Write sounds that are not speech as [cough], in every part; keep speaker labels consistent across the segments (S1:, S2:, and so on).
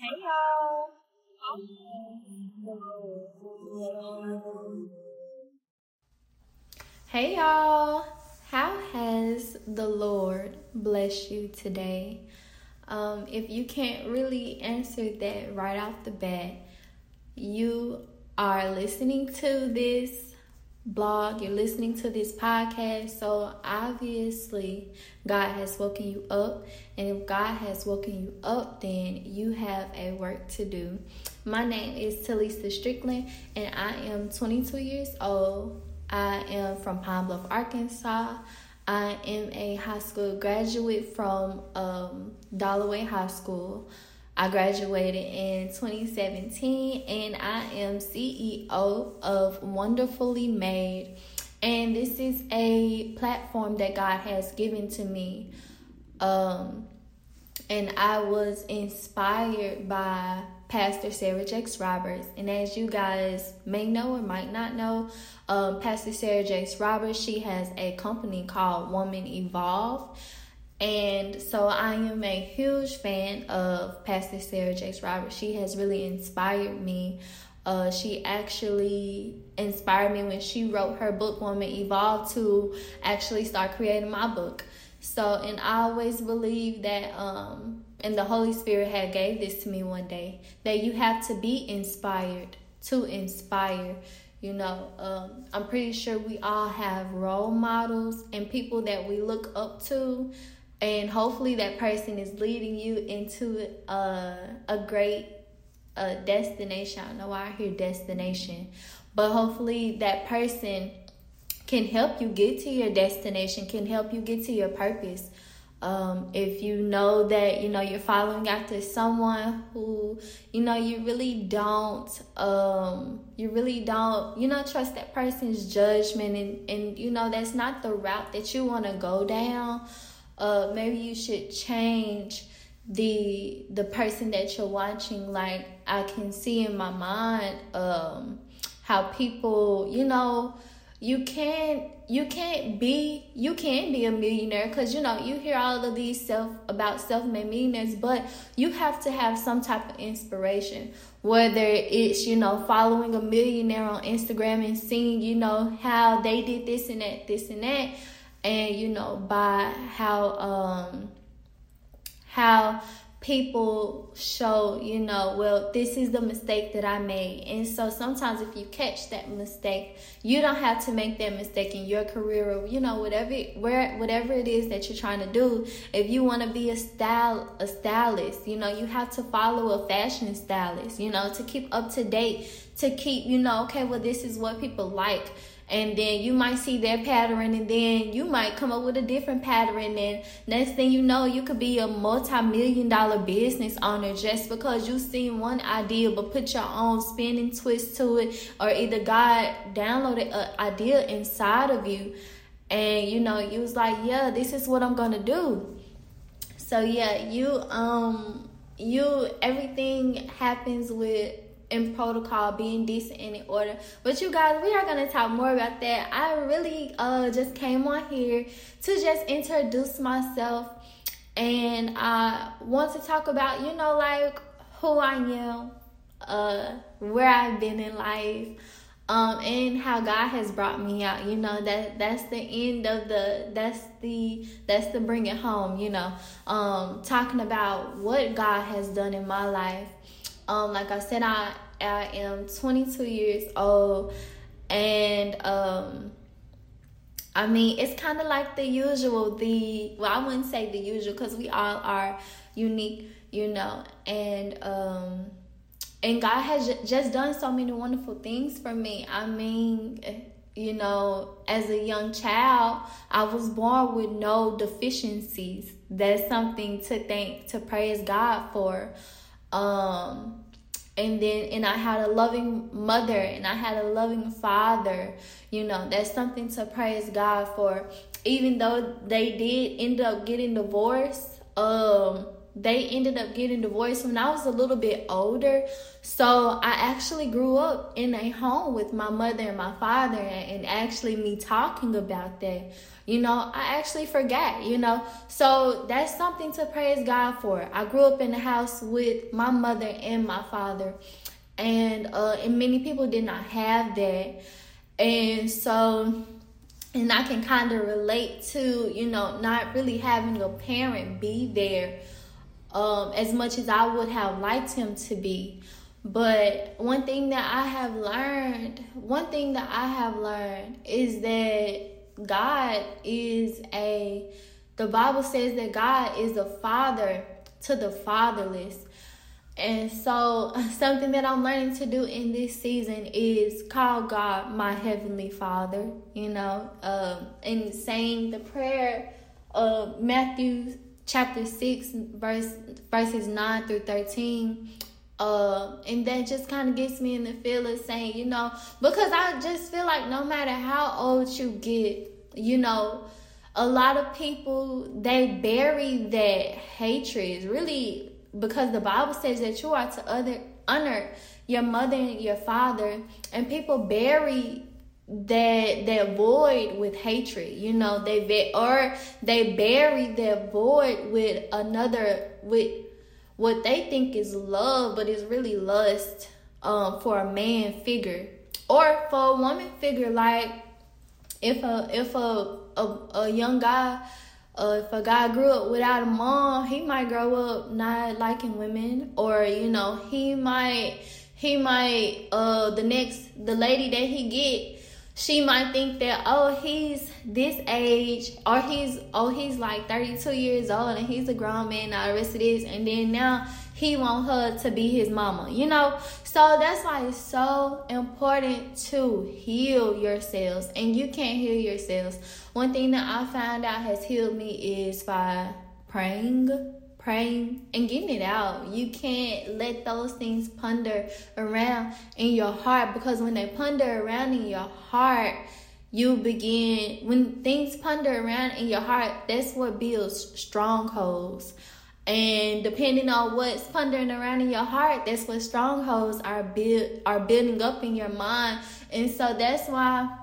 S1: Hey y'all. Hey y'all. How has the Lord blessed you today? Um, if you can't really answer that right off the bat, you are listening to this blog, you're listening to this podcast. So obviously, God has woken you up. And if God has woken you up, then you have a work to do. My name is Talisa Strickland, and I am 22 years old. I am from Pine Bluff, Arkansas. I am a high school graduate from um, Dollarway High School. I graduated in 2017 and I am CEO of Wonderfully Made. And this is a platform that God has given to me. Um, and I was inspired by Pastor Sarah Jakes Roberts. And as you guys may know or might not know, um, Pastor Sarah Jakes Roberts, she has a company called Woman Evolve. And so I am a huge fan of Pastor Sarah Jakes Roberts. She has really inspired me. Uh, she actually inspired me when she wrote her book Woman Evolve to actually start creating my book. So, and I always believe that, um, and the Holy Spirit had gave this to me one day that you have to be inspired to inspire. You know, um, I'm pretty sure we all have role models and people that we look up to and hopefully that person is leading you into a, a great uh, destination. I don't know why I hear destination, but hopefully that person can help you get to your destination, can help you get to your purpose. Um, if you know that you know you're following after someone who you know you really don't um, you really don't you know trust that person's judgment and and you know that's not the route that you want to go down uh, maybe you should change the the person that you're watching. Like i can see in my mind um how people you know you can't you can't be you can be a millionaire because you know you hear all of these self about self-made millionaires but you have to have some type of inspiration. Whether it's you know following a millionaire on instagram and seeing you know how they did this and that this and that and you know by how um how people show you know well this is the mistake that i made. And so sometimes if you catch that mistake you don't have to make that mistake in your career or you know whatever where whatever it is that you're trying to do. If you want to be a style a stylist you know you have to follow a fashion stylist you know to keep up to date to keep you know okay well this is what people like and then you might see their pattern and then you might come up with a different pattern. And next thing you know you could be a multi-million dollar business owner just because you seen one idea but put your own spin and twist to it or either god downloaded an idea inside of you. And you know you was like yeah this is what i'm gonna do. So yeah you um you everything happens with in protocol, being decent and in order. But you guys, we are gonna talk more about that. I really uh just came on here to just introduce myself and I want to talk about, you know, like who I am, uh where I've been in life. Um, and how God has brought me out, you know, that that's the end of the that's the that's the bring it home, you know. Um, talking about what God has done in my life um, like I said, I I am 22 years old, and um, I mean it's kind of like the usual. The well, I wouldn't say the usual because we all are unique, you know, and um, and God has just done so many wonderful things for me. I mean you know, as a young child, I was born with no deficiencies. That's something to thank, to praise God for. Um, and then and I had a loving mother and I had a loving father. You know, that's something to praise God for. Even though they did end up getting divorced, um, they ended up getting divorced when I was a little bit older. So I actually grew up in a home with my mother and my father, and actually me talking about that You know, I actually forgot, you know. So that's something to praise God for. I grew up in the house with my mother and my father. And uh and many people did not have that. And so and I can kind of relate to, you know, not really having a parent be there um, as much as I would have liked him to be. But one thing that I have learned, one thing that I have learned is that God is a, the Bible says that God is a father to the fatherless. And so, [laughs] something that I'm learning to do in this season is call God my heavenly Father, you know, um, and saying the prayer of Matthew chapter 6, verse verses 9 through 13. Uh, and that just kind of gets me in the feel of saying, you know, because I just feel like no matter how old you get, you know, a lot of people they bury that hatred. Really because the Bible says that you are to other honor your mother and your father, and people bury that that void with hatred. You know, they or they bury that void with another with what they think is love, but it's really lust um, for a man figure or for a woman figure. Like if a if a a, a young guy uh, if a guy grew up without a mom, he might grow up not liking women, or you know, he might he might uh the next the lady that he get, she might think that oh he's this age or he's oh he's like 32 years old and he's a grown man all the rest of this and then now he want her to be his mama, you know? So that's why it's so important to heal yourselves. And you can't heal yourselves. One thing that I found out has healed me is by praying, praying, and getting it out. You can't let those things ponder around in your heart because when they ponder around in your heart, you begin when things ponder around in your heart that's what builds strongholds and depending on what's pondering around in your heart, that's what strongholds are build are building up in your mind. And so that's why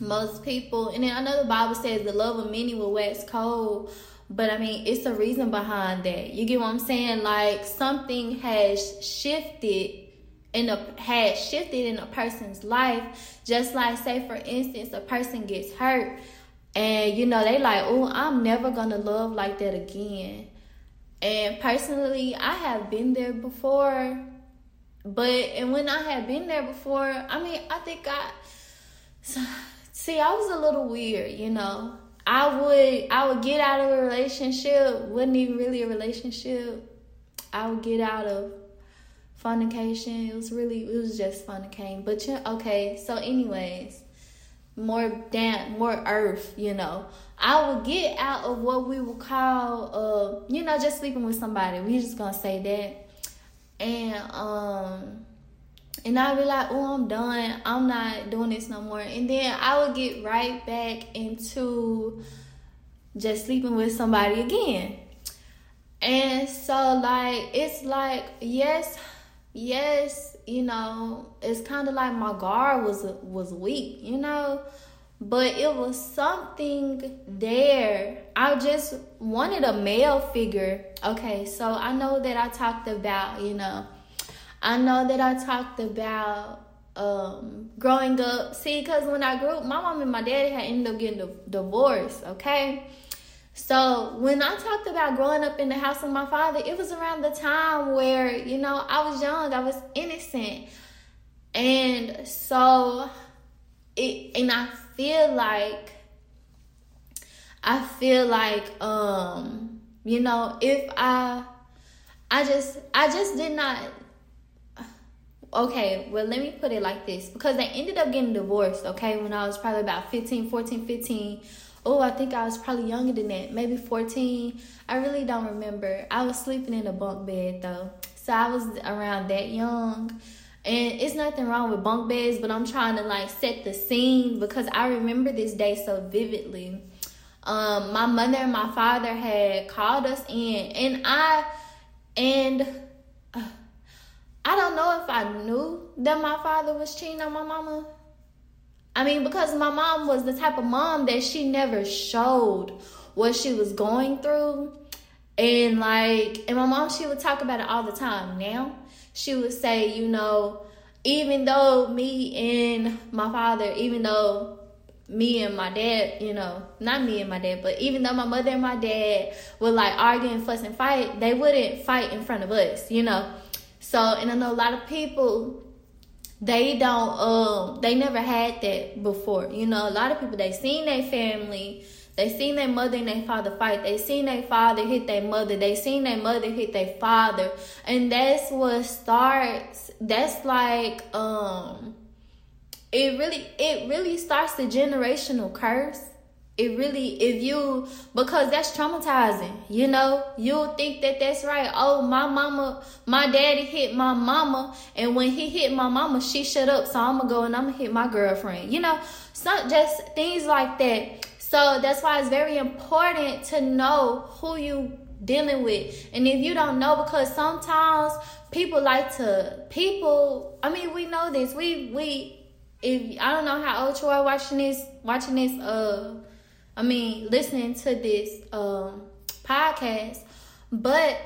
S1: most people and then I know the Bible says the love of many will wax cold. But I mean, it's a reason behind that. You get what I'm saying? Like something has shifted in a has shifted in a person's life. Just like say for instance, a person gets hurt and you know they like, oh, I'm never gonna love like that again. And personally, I have been there before. But and when I had been there before, I mean, I think I [sighs] see I was a little weird, you know. I would I would get out of a relationship, wasn't even really a relationship. I would get out of fornication. It was really it was just fornicating. But you okay, so anyways, more damn more earth, you know. I would get out of what we would call, uh, you know, just sleeping with somebody. We just gonna say that, and um, and be like, oh, I'm done. I'm not doing this no more. And then I would get right back into just sleeping with somebody again. And so, like, it's like, yes, yes, you know, it's kind of like my guard was was weak, you know but it was something there. I just wanted a male figure. Okay, so I know that I talked about, you know, I know that I talked about um growing up. See, because when I grew up, my mom and my daddy had ended up getting divorced, okay? So when I talked about growing up in the house of my father, it was around the time where, you know, I was young, I was innocent. And so it and I feel like I feel like um you know if I I just I just did not okay well let me put it like this. Because they ended up getting divorced okay when I was probably about 15 14 15 oh I think I was probably younger than that maybe 14 I really don't remember. I was sleeping in a bunk bed though. So I was around that young. And it's nothing wrong with bunk beds, but I'm trying to like set the scene because I remember this day so vividly. Um, my mother and my father had called us in, and I and I don't know if I knew that my father was cheating on my mama. I mean, because my mom was the type of mom that she never showed what she was going through. And like, and my mom, she would talk about it all the time. Now, she would say, you know, even though me and my father, even though me and my dad, you know, not me and my dad, but even though my mother and my dad would like argue and fuss and fight, they wouldn't fight in front of us, you know. So, and I know a lot of people, they don't, um, they never had that before, you know. A lot of people they seen their family they seen their mother and their father fight. They seen their father hit their mother. They seen their mother hit their father. And that's what starts that's like um it really it really starts the generational curse. It really if you because that's traumatizing, you know? You'll think that that's right. Oh, my mama, my daddy hit my mama and when he hit my mama, she shut up, so I'm to go and I'm to hit my girlfriend. You know, some just things like that so that's why it's very important to know who you dealing with. And if you don't know, because sometimes people like to people. I mean, we know this. We we if I don't know how old you are watching this watching this. Uh, I mean, listening to this um podcast, but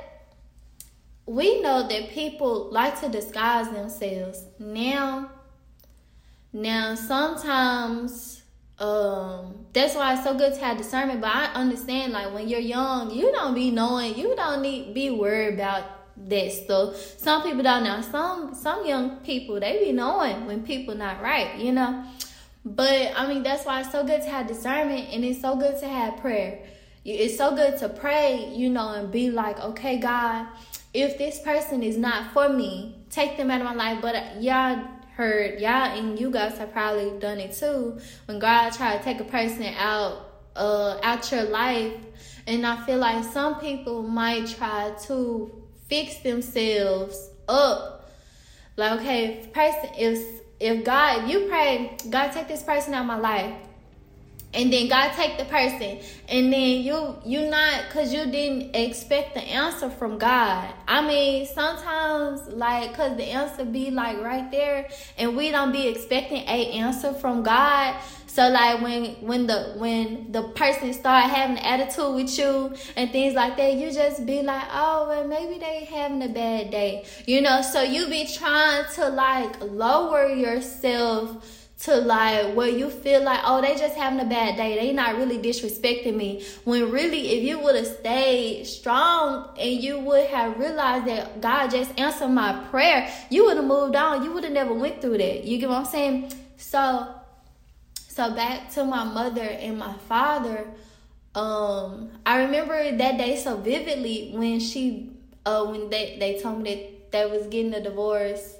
S1: we know that people like to disguise themselves. Now. Now sometimes um that's why it's so good to have discernment but i understand like when you're young you don't be knowing you don't need be worried about that stuff. Some people don't know. Some some young people they be knowing when people not right you know but i mean that's why it's so good to have discernment and it's so good to have prayer. It's so good to pray you know and be like okay god if this person is not for me take them out of my life. But y'all heard y'all and you guys have probably done it too. When God tried to take a person out uh out your life and I feel like some people might try to fix themselves up. Like okay if person if if God if you pray God take this person out of my life and then God take the person and then you you not cuz you didn't expect the answer from God. I mean, sometimes like cuz the answer be like right there and we don't be expecting a answer from God. So like when when the when the person start having an attitude with you and things like that, you just be like, oh well maybe they having a bad day. You know, so you be trying to like lower yourself to like where you feel like oh they just having a bad day. They not really disrespecting me. When really if you would have stayed strong and you would have realized that god just answered my prayer you would have moved on. You would have never went through that. You get what i'm saying? So so back to my mother and my father um i remember that day so vividly when she uh when they they told me that they was getting a divorce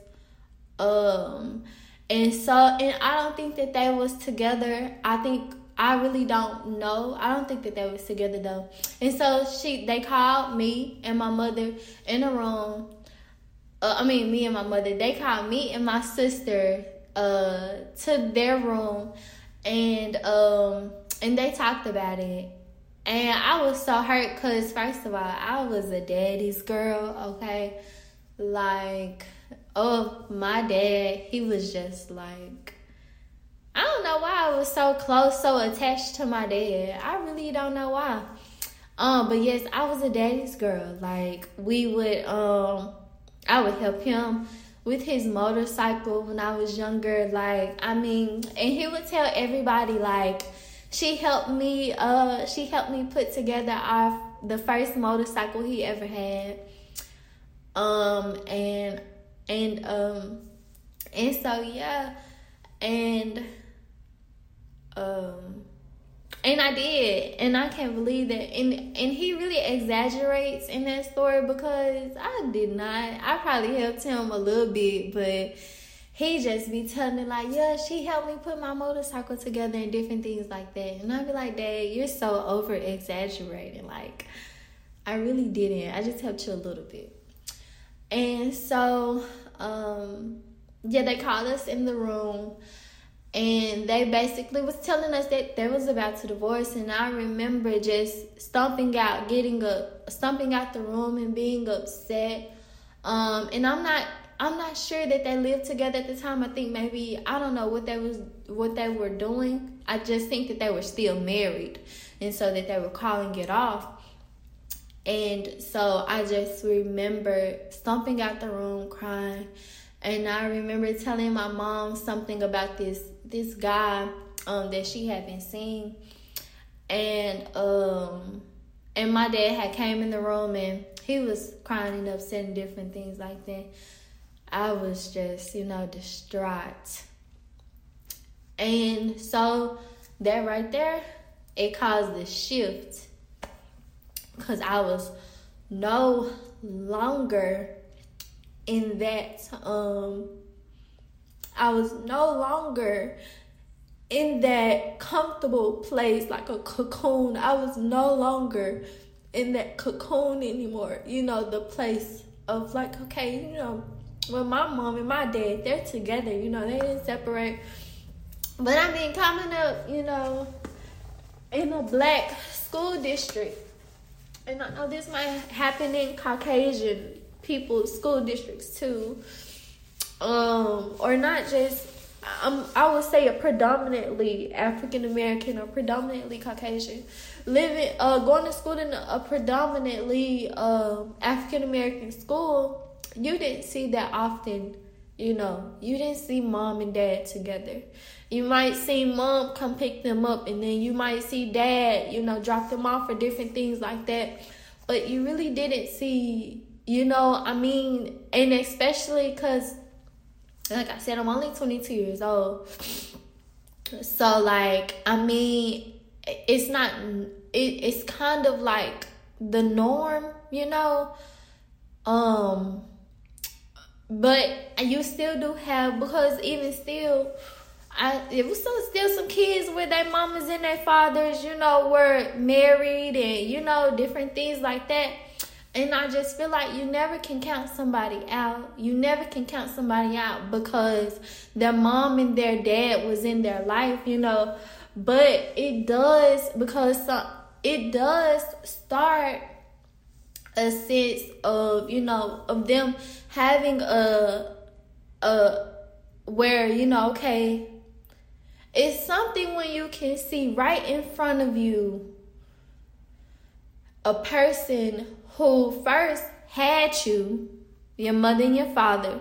S1: um and so, and I don't think that they was together. I think I really don't know. I don't think that they was together though. And so she, they called me and my mother in a room. Uh, I mean, me and my mother. They called me and my sister uh to their room, and um and they talked about it. And I was so hurt because first of all, I was a daddy's girl. Okay, like oh, my dad, he was just like, I don't know why I was so close, so attached to my dad. I really don't know why. Um, but yes, I was a daddy's girl. Like we would, um, I would help him with his motorcycle when I was younger. Like I mean, and he would tell everybody like she helped me. Uh, she helped me put together our the first motorcycle he ever had. Um, and and um and so yeah and um and I did, and I can't believe that. And and he really exaggerates in that story because I did not. I probably helped him a little bit, but he just be telling me like, yeah, she helped me put my motorcycle together and different things like that. And I'd be like, Dad, you're so over exaggerating. Like, I really didn't. I just helped you a little bit. And so, um, yeah, they called us in the room and they basically was telling us that they was about to divorce and i remember just stomping out getting up stomping out the room and being upset um and i'm not I'm not sure that they lived together at the time. I think maybe I don't know what they was what they were doing. I just think that they were still married, and so that they were calling it off. And so I just remember stomping out the room, crying, and I remember telling my mom something about this this guy um, that she had been seeing, and um, and my dad had came in the room and he was crying and upset and different things like that. I was just, you know, distraught. And so that right there, it caused a shift. Because I was no longer in that um I was no longer in that comfortable place like a cocoon. I was no longer in that cocoon anymore. You know, the place of like, okay, you know, when my mom and my dad, they're together, you know, they didn't separate. But I mean, coming up, you know, in a black school district, and I know this might happen in Caucasian people's school districts too, um, or not just um, I would say a predominantly African American or predominantly Caucasian. Living uh going to school in a, predominantly um African American school you didn't see that often you know. You didn't see mom and dad together. You might see mom come pick them up and then you might see dad you know drop them off for different things like that. But you really didn't see you know i mean and especially because like i said i'm only 22 years old so like i mean it's not it, it's kind of like the norm you know um but you still do have because even still I it was still still some kids where their mamas and their fathers, you know, were married and you know different things like that. And I just feel like you never can count somebody out. You never can count somebody out because their mom and their dad was in their life, you know. But it does because it does start a sense of you know of them having a a where you know okay it's something when you can see right in front of you a person who first had you your mother and your father.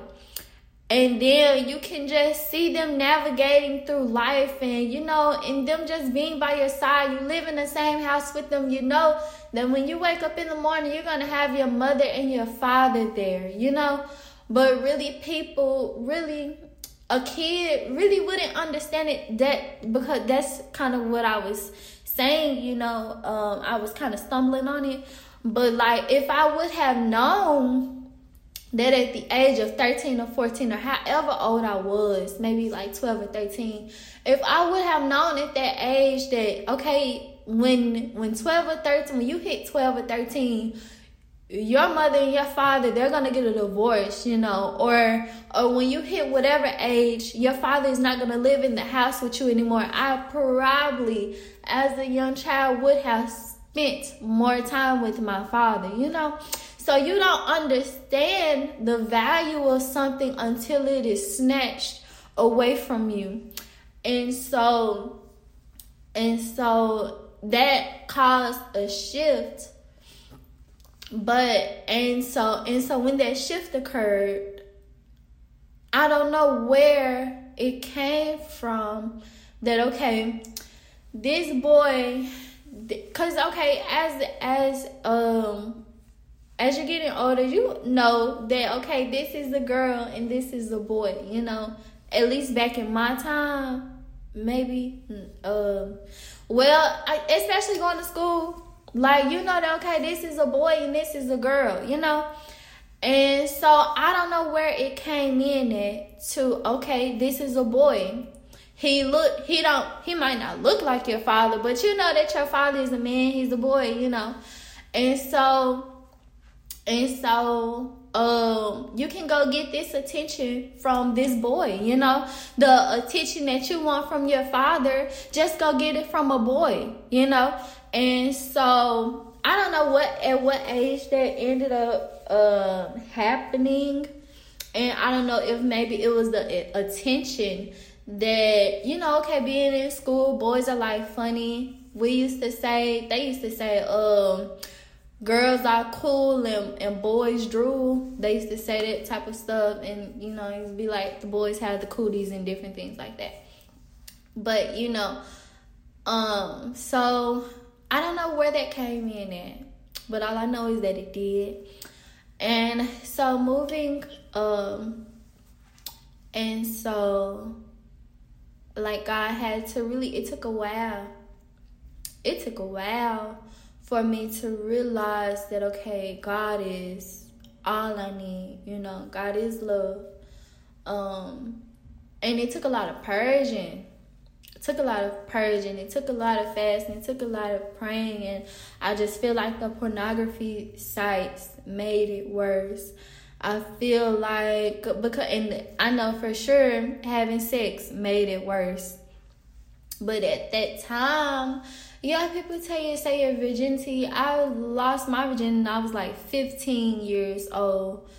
S1: And then you can just see them navigating through life and you know and them just being by your side. You live in the same house with them. You know that when you wake up in the morning you're going to have your mother and your father there you know? But really people really a kid really wouldn't understand it that because that's kind of what i was saying you know um, i was kind of stumbling on it but like if i would have known that at the age of 13 or 14 or however old I was, maybe like 12 or 13, if I would have known at that age that okay, when when 12 or 13, when you hit 12 or 13, your mother and your father they're gonna get a divorce you know or or when you hit whatever age your father is not gonna live in the house with you anymore. I probably as a young child would have spent more time with my father you know so you don't understand the value of something until it is snatched away from you. And so and so that caused a shift. But and so and so when that shift occurred, I don't know where it came from that okay, this boy cuz okay as as um as you're getting older, you know that okay, this is a girl and this is a boy. You know, at least back in my time, maybe. Um, well, I, especially going to school, like you know that okay, this is a boy and this is a girl. You know, and so I don't know where it came in at to okay, this is a boy. He look he don't he might not look like your father, but you know that your father is a man, he's a boy, you know. And so and so um you can go get this attention from this boy you know. The attention that you want from your father just go get it from a boy you know. And so i don't know what at what age that ended up uh, happening. And I don't know if maybe it was the attention that you know, okay, being in school, boys are like funny. We used to say they used to say, um, girls are cool and, and boys drool. They used to say that type of stuff and you know, it'd be like the boys had the cooties and different things like that. But you know, um, so I don't know where that came in at, but all I know is that it did. And so moving, um, and so like God had to really, it took a while. It took a while for me to realize that, okay, God is all I need, you know, God is love. Um, and it took a lot of purging. It took a lot of purging. It took a lot of fasting. It took a lot of praying. And I just feel like the pornography sites made it worse. I feel like because and I know for sure having sex made it worse. But at that time, yeah, people tell you say your virginity. I lost my virginity I was like 15 years old.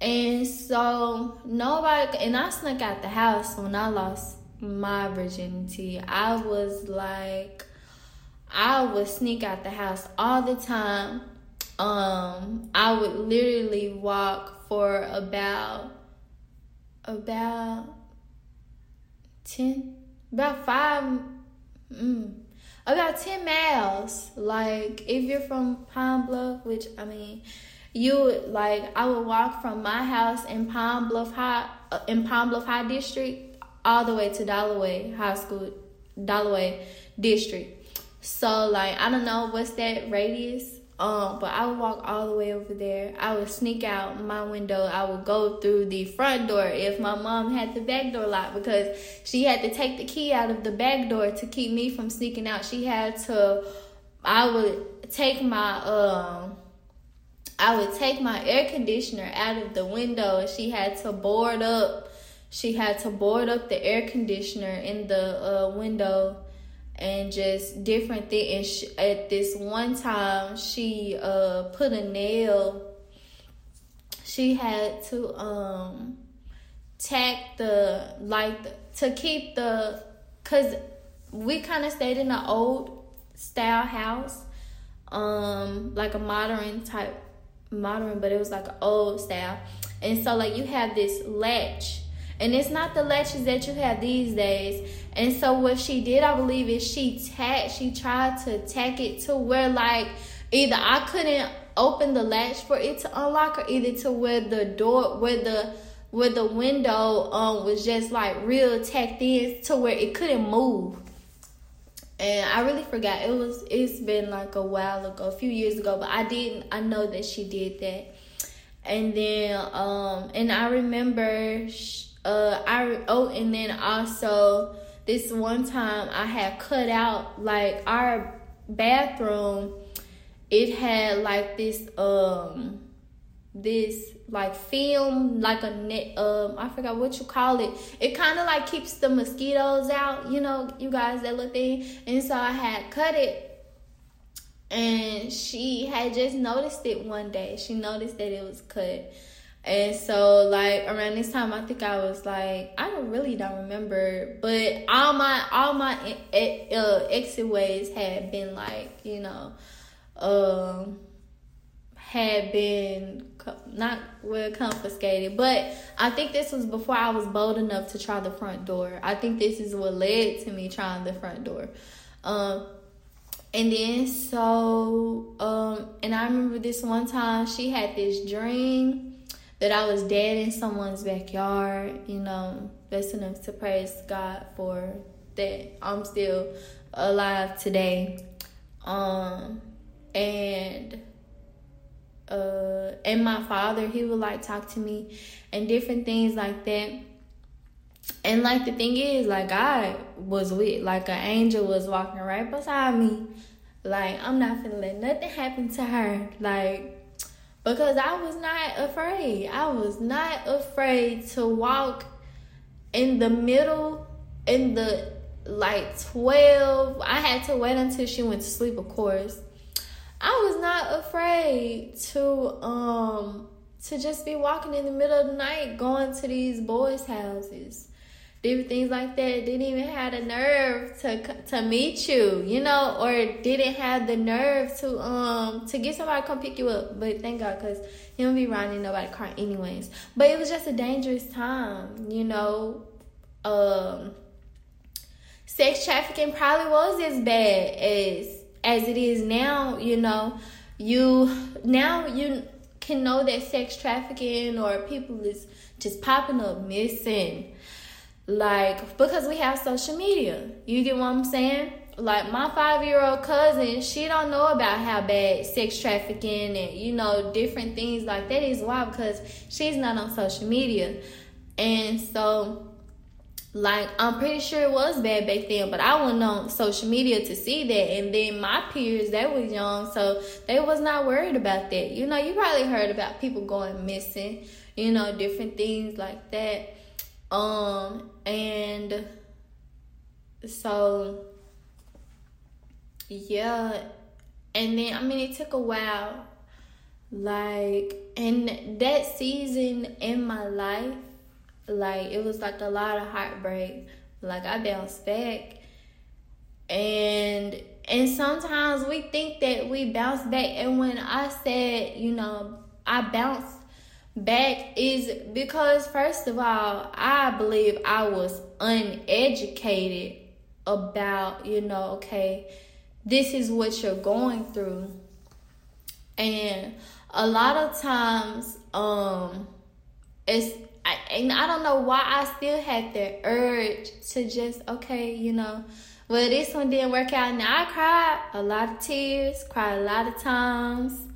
S1: And so nobody and I snuck out the house when I lost my virginity. I was like I would sneak out the house all the time. Um, I would literally walk for about about 10 about 5 mm, about 10 miles. Like if you're from Pine Bluff which I mean you would like I would walk from my house in Pine Bluff High uh, in Pine Bluff High District all the way to Dollarway High School Dollarway District. So like I don't know what's that radius um, but I would walk all the way over there. I would sneak out my window. I would go through the front door if my mom had the back door locked because she had to take the key out of the back door to keep me from sneaking out. She had to I would take my um I would take my air conditioner out of the window she had to board up she had to board up the air conditioner in the uh, window and just different things. at this one time, she uh put a nail. She had to um tack the like the, to keep the cause we kind of stayed in an old style house, um like a modern type modern, but it was like an old style, and so like you have this latch and it's not the latches that you have these days. And so what she did, I believe, is she tacked, she tried to tack it to where like either I couldn't open the latch for it to unlock or either to where the door where the where the window um was just like real tacked in to where it couldn't move. And I really forgot. It was it's been like a while ago, a few years ago, but I didn't I know that she did that. And then um and I remember she, uh I oh and then also this one time I had cut out like our bathroom it had like this um this like film like a net um I forgot what you call it. It kind of like keeps the mosquitoes out, you know, you guys that look thing. And so I had cut it and she had just noticed it one day. She noticed that it was cut. And so, like around this time, I think I was like, I don't really don't remember, but all my all my uh, exit ways had been like, you know, um, had been not well confiscated, but I think this was before I was bold enough to try the front door. I think this is what led to me trying the front door. Um, and then so, um, and I remember this one time she had this dream that I was dead in someone's backyard, you know, that's enough to praise God for that I'm still alive today. Um and uh and my father he would like talk to me and different things like that. And like the thing is, like God was with like an angel was walking right beside me. Like I'm not gonna let nothing happen to her. Like because I was not afraid. I was not afraid to walk in the middle, in the like 12. I had to wait until she went to sleep, of course. I was not afraid to um to just be walking in the middle of the night going to these boys' houses different things like that didn't even have the nerve to to meet you, you know, or didn't have the nerve to um to get somebody to come pick you up. But thank God, cause he don't be riding nobody car anyways. But it was just a dangerous time, you know. Um, sex trafficking probably was as bad as as it is now. You know, you now you can know that sex trafficking or people is just popping up missing like, because we have social media. You get what I'm saying? Like my five year old cousin, she don't know about how bad sex trafficking and you know different things like that is. Why? Because she's not on social media, and so like I'm pretty sure it was bad back then, but I wasn't on social media to see that. And then my peers, they was young, so they was not worried about that. You know, you probably heard about people going missing, you know, different things like that. Um, and so yeah, and then I mean it took a while, like, and that season in my life, like it was like a lot of heartbreak. Like I bounced back, and and sometimes we think that we bounce back, and when I said, you know, I bounced back is because first of all, I believe I was uneducated about, you know, okay, this is what you're going through. And a lot of times um it's I, and I don't know why I still had the urge to just okay, you know, well this one didn't work out. Now I cried a lot of tears, cried a lot of times.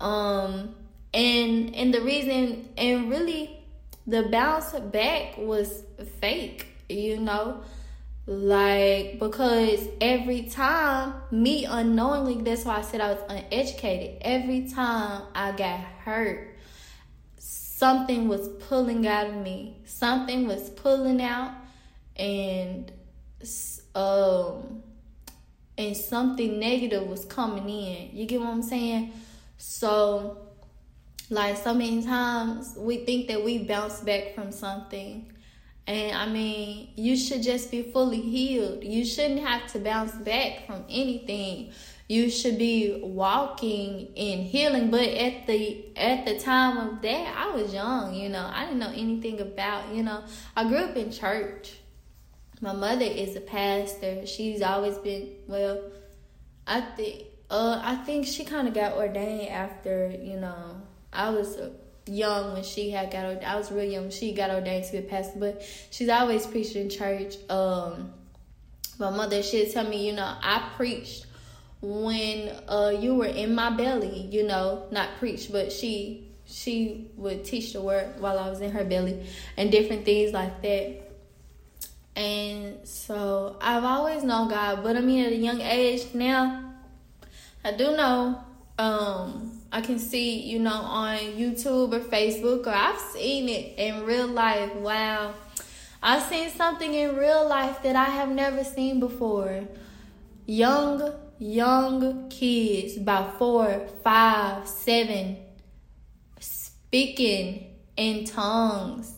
S1: Um and and the reason and really the bounce back was fake you know? Like because every time me unknowingly that's why i said i was uneducated every time i got hurt something was pulling out of me. Something was pulling out and um and something negative was coming in. You get what i'm saying? So like so many times we think that we bounce back from something. And I mean, you should just be fully healed. You shouldn't have to bounce back from anything. You should be walking in healing. But at the at the time of that, I was young, you know. I didn't know anything about, you know. I grew up in church. My mother is a pastor. She's always been well, I think uh I think she kind of got ordained after, you know, I was young when she had got ordained. I was real young she got ordained to be a pastor, but she's always preached in church. Um, my mother, she'd tell me, you know, I preached when uh you were in my belly, you know, not preach, but she she would teach the word while I was in her belly and different things like that. And so I've always known God, but I mean at a young age now, I do know um I can see, you know, on YouTube or Facebook, or I've seen it in real life. Wow. I've seen something in real life that I have never seen before. Young, young kids, about four, five, seven, speaking in tongues,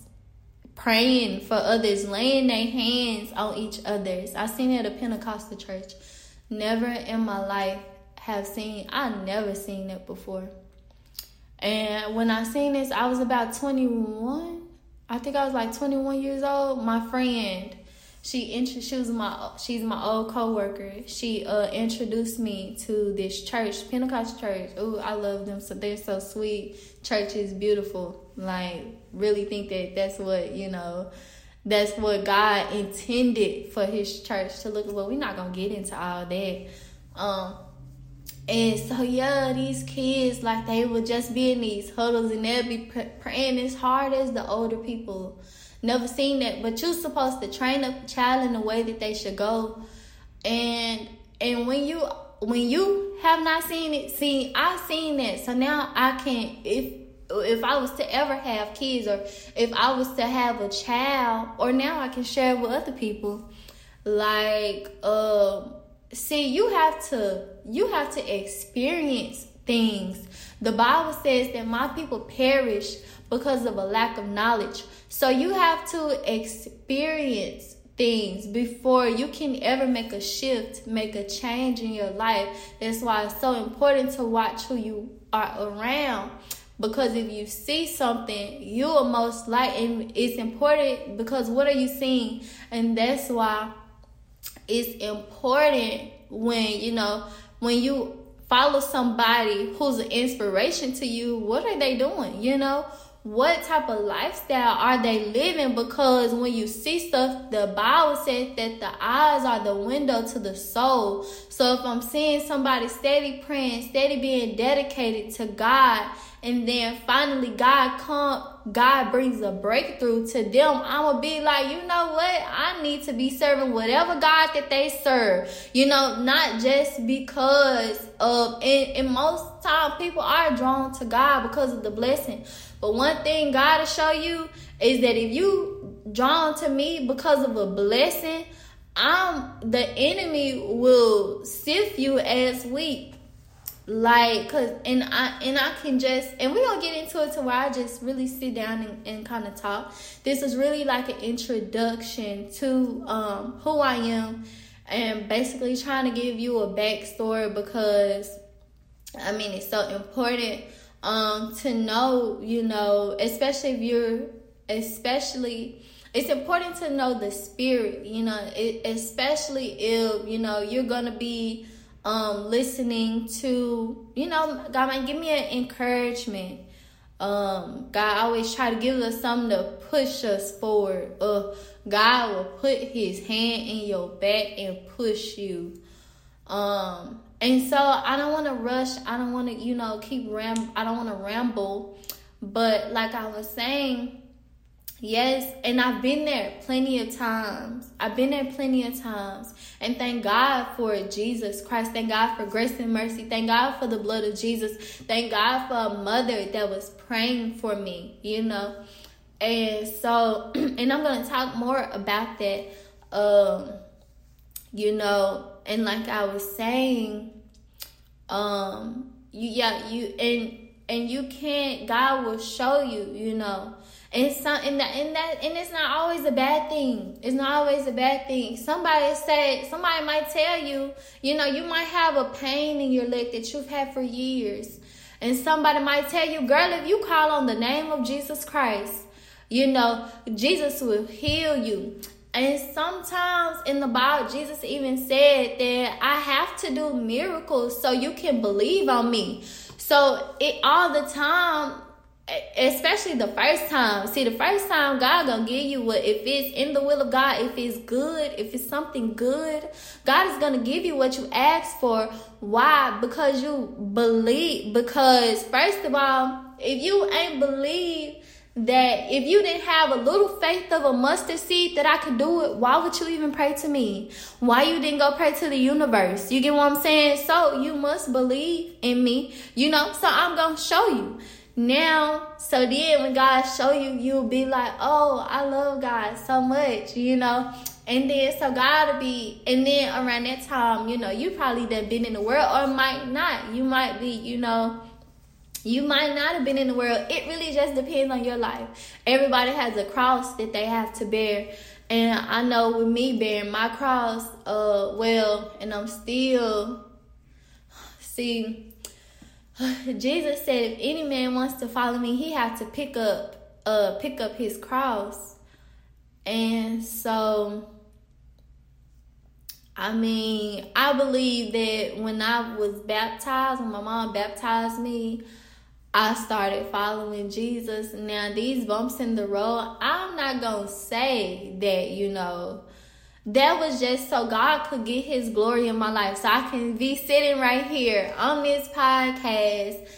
S1: praying for others, laying their hands on each other's. I've seen it at a Pentecostal church. Never in my life have seen I never seen it before. And when I seen this, I was about 21. I think I was like 21 years old. My friend, she introduced my she's my old coworker. She uh introduced me to this church, Pentecost church. Oh, I love them. So they're so sweet. Church is beautiful. Like really think that that's what you know. That's what God intended for His church to look. Well, we're not gonna get into all that. Um, and so yeah, these kids like they would just be in these huddles and they'll be praying as hard as the older people. Never seen that, but you're supposed to train a child in the way that they should go. And and when you when you have not seen it, see I've seen that. So now I can if if I was to ever have kids or if I was to have a child or now I can share with other people like um see you have to you have to experience things. The Bible says that my people perish because of a lack of knowledge. So you have to experience things before you can ever make a shift, make a change in your life. That's why it's so important to watch who you are around. Because if you see something, you are most likely, it's important because what are you seeing? And that's why it's important when, you know, when you follow somebody who's an inspiration to you, what are they doing? You know, what type of lifestyle are they living because when you see stuff the bible says that the eyes are the window to the soul so if i'm seeing somebody steady praying steady being dedicated to god and then finally god come god brings a breakthrough to them. I'm gonna be like you know what? I need to be serving whatever god that they serve. You know not just because of and, and most time people are drawn to god because of the blessing. But one thing God will show you is that if you drawn to me because of a blessing, I'm the enemy will sift you as weak. Like, cause and I and I can just and we don't get into it to where I just really sit down and, and kind of talk. This is really like an introduction to um who I am and basically trying to give you a backstory because I mean it's so important um, to know, you know, especially if you're, especially, it's important to know the spirit, you know, it, especially if, you know, you're to be um, listening to, you know, God might give me an encouragement. Um, God always try to give us something to push us forward. Uh, God will put his hand in your back and push you. Um, and so I don't want to rush. I don't want to, you know, keep ram. I don't want to ramble. But like I was saying, yes, and I've been there plenty of times. I've been there plenty of times. And thank God for Jesus Christ. Thank God for grace and mercy. Thank God for the blood of Jesus. Thank God for a mother that was praying for me, you know. And so, [clears throat] and I'm going to talk more about that. Um, you know, and like I was saying, um, you yeah you and and you can't. God will show you, you know. And some and that and that and it's not always a bad thing. It's not always a bad thing. Somebody say somebody might tell you, you know, you might have a pain in your leg that you've had for years. And somebody might tell you, girl, if you call on the name of Jesus Christ, you know, Jesus will heal you. And sometimes in the Bible, Jesus even said that I have to do miracles so you can believe on me. So it all the time, especially the first time. See, the first time God gonna give you what if it's in the will of God, if it's good, if it's something good, God is gonna give you what you ask for. Why? Because you believe. Because first of all, if you ain't believe that if you didn't have a little faith of a mustard seed that I could do it, why would you even pray to me? Why you didn't go pray to the universe? You get what I'm saying? So you must believe in me, you know? So I'm going to show you. Now, so then when God show you, you'll be like, oh, I love God so much, you know? And then so God will be, and then around that time, you know, you probably done been in the world or might not. You might be, you know, you might not have been in the world. It really just depends on your life. Everybody has a cross that they have to bear. And I know with me bearing my cross, uh, well, and I'm still, see, [laughs] Jesus said if any man wants to follow me, he has to pick up, uh, pick up his cross. And so, I mean, I believe that when I was baptized, when my mom baptized me, I started following Jesus. Now, these bumps in the road, I'm not going to say that, you know, that was just so God could get his glory in my life. So I can be sitting right here on this podcast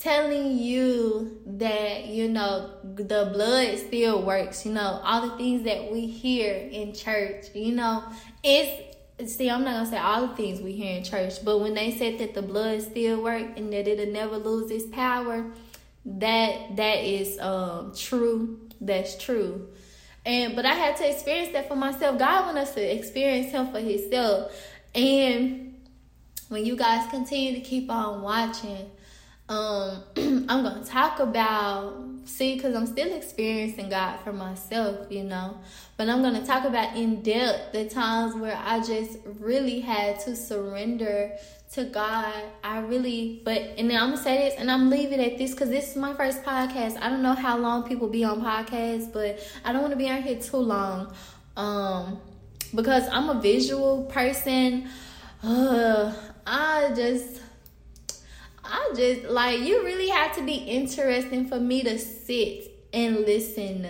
S1: telling you that, you know, the blood still works. You know, all the things that we hear in church, you know, it's see, I'm not gonna say all the things we hear in church, but when they said that the blood still work and that it'll never lose its power, that that is um true. That's true. And but I had to experience that for myself. God wants us to experience Him for Himself. And when you guys continue to keep on watching, um [clears throat] i'm gonna talk about see because i'm still experiencing god for myself you know but i'm gonna talk about in depth the times where i just really had to surrender to god i really but and then i'm gonna say this and i'm leaving it at this because this is my first podcast. I don't know how long people be on podcasts but i don't want to be on here too long. Um because i'm a visual person. Uh i just I just like you really have to be interesting for me to sit and listen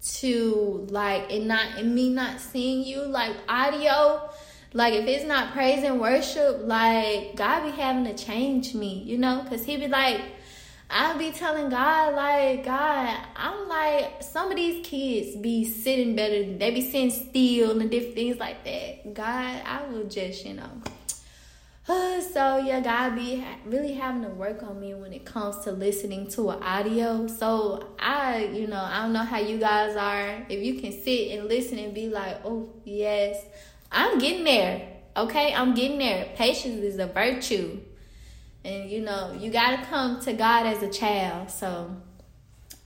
S1: to like and not and me not seeing you like audio like if it's not praise and worship like god be having to change me you know because he be like i'll be telling god like god i'm like some of these kids be sitting better they be sitting still and different things like that god i will just you know [sighs] so yeah, God be really having to work on me when it comes to listening to an audio. So I, you know, I don't know how you guys are. If you can sit and listen and be like, oh yes, I'm getting there. Okay, I'm getting there. Patience is a virtue, and you know you gotta come to God as a child. So,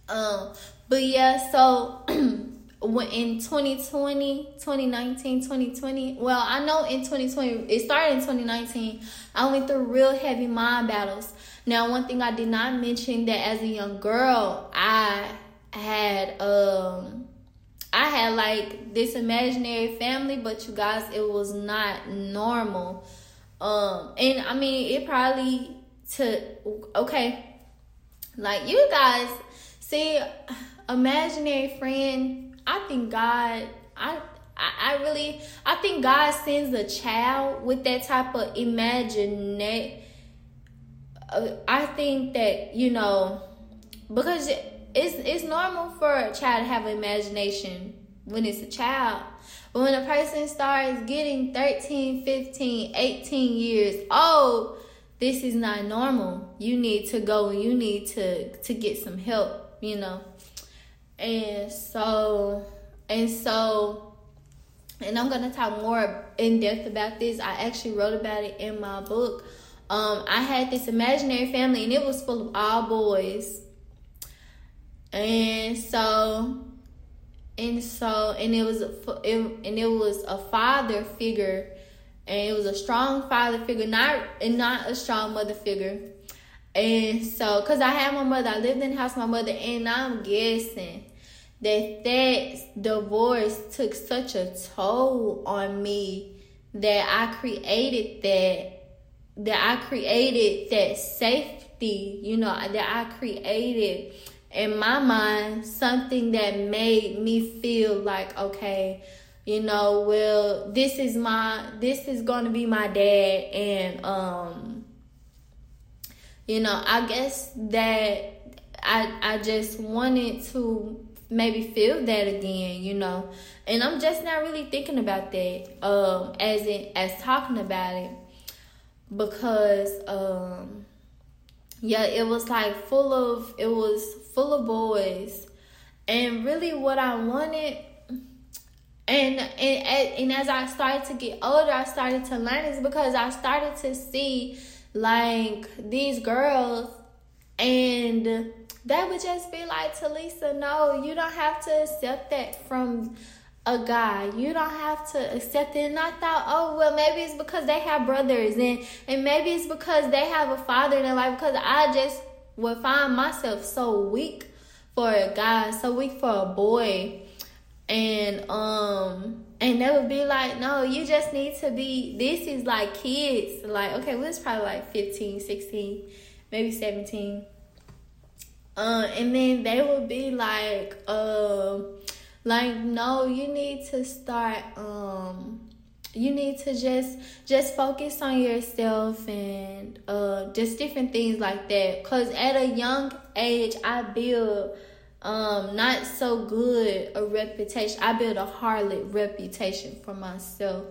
S1: um, but yeah, so. [clears throat] in 2020 2019 2020 well i know in 2020 it started in 2019 i went through real heavy mind battles now one thing i did not mention that as a young girl i had um i had like this imaginary family but you guys it was not normal um and i mean it probably to okay like you guys see imaginary friend I think God, I I, really I think God sends a child with that type of imagination. Uh, I think that you know because it's it's normal for a child to have an imagination when it's a child. But when a person starts getting 13, 15, 18 years old, this is not normal. You need to go and you need to to get some help, you know. And so, and so, and I'm gonna talk more in depth about this. I actually wrote about it in my book. Um, I had this imaginary family, and it was full of all boys. And so, and so, and it was a, it, and it was a father figure, and it was a strong father figure, not and not a strong mother figure. And so, cause I had my mother, I lived in the house with my mother, and I'm guessing that that divorce took such a toll on me that I created that that I created that safety, you know, that I created in my mind something that made me feel like okay, you know, well, this is my this is to be my dad and um you know, I guess that I I just wanted to maybe feel that again, you know. And I'm just not really thinking about that, um, as in as talking about it. Because um yeah, it was like full of it was full of boys. And really what I wanted and, and and as I started to get older, I started to learn is because I started to see like these girls and that would just be like Talisa, no, you don't have to accept that from a guy. You don't have to accept it. And I thought, oh well maybe it's because they have brothers and and maybe it's because they have a father in their life because I just would find myself so weak for a guy, so weak for a boy. And um and they would be like, no, you just need to be this is like kids. Like, okay, well it's probably like 15, 16, maybe 17 uh, and then they would be like, uh, like, no, you need to start, um, you need to just just focus on yourself and uh just different things like that because at a young age i build um not so good a reputation i built a harlot reputation for myself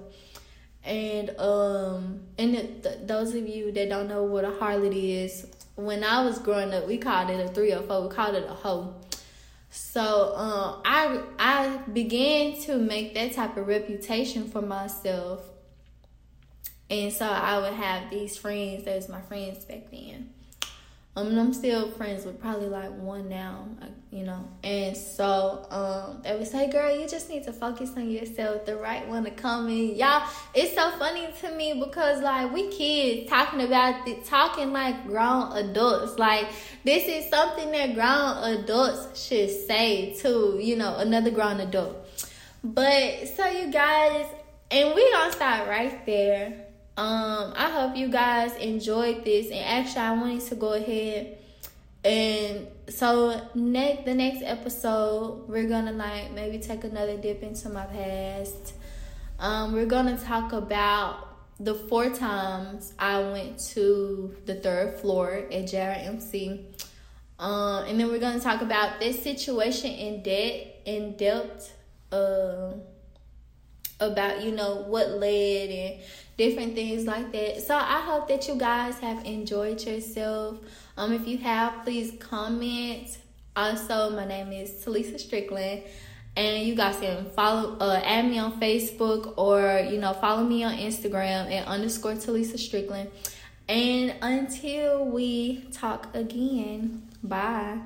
S1: and um and th- those of you that don't know what a harlot is when I was growing up, we called it a 304. We called it a hoe. So um, I I began to make that type of reputation for myself, and so I would have these friends. Was my friends back then. Um, I'm still friends with probably like one now, you know. And so um, they would say, "Girl, you just need to focus on yourself. The right one to come in." Y'all, it's so funny to me because like we kids talking about it, talking like grown adults. Like this is something that grown adults should say to you know another grown adult. But so you guys, and we gonna start right there um, I hope you guys enjoyed this. And actually, I wanted to go ahead and so next the next episode, we're gonna like maybe take another dip into my past. Um, we're gonna talk about the four times I went to the third floor at JRMC. Um, and then we're gonna talk about this situation in debt in depth. Uh, about you know what led and different things like that. So I hope that you guys have enjoyed yourself. Um, if you have, please comment. Also, my name is Talisa Strickland, and you guys can follow, uh, add me on Facebook or you know follow me on Instagram at underscore Talisa Strickland. And until we talk again, bye.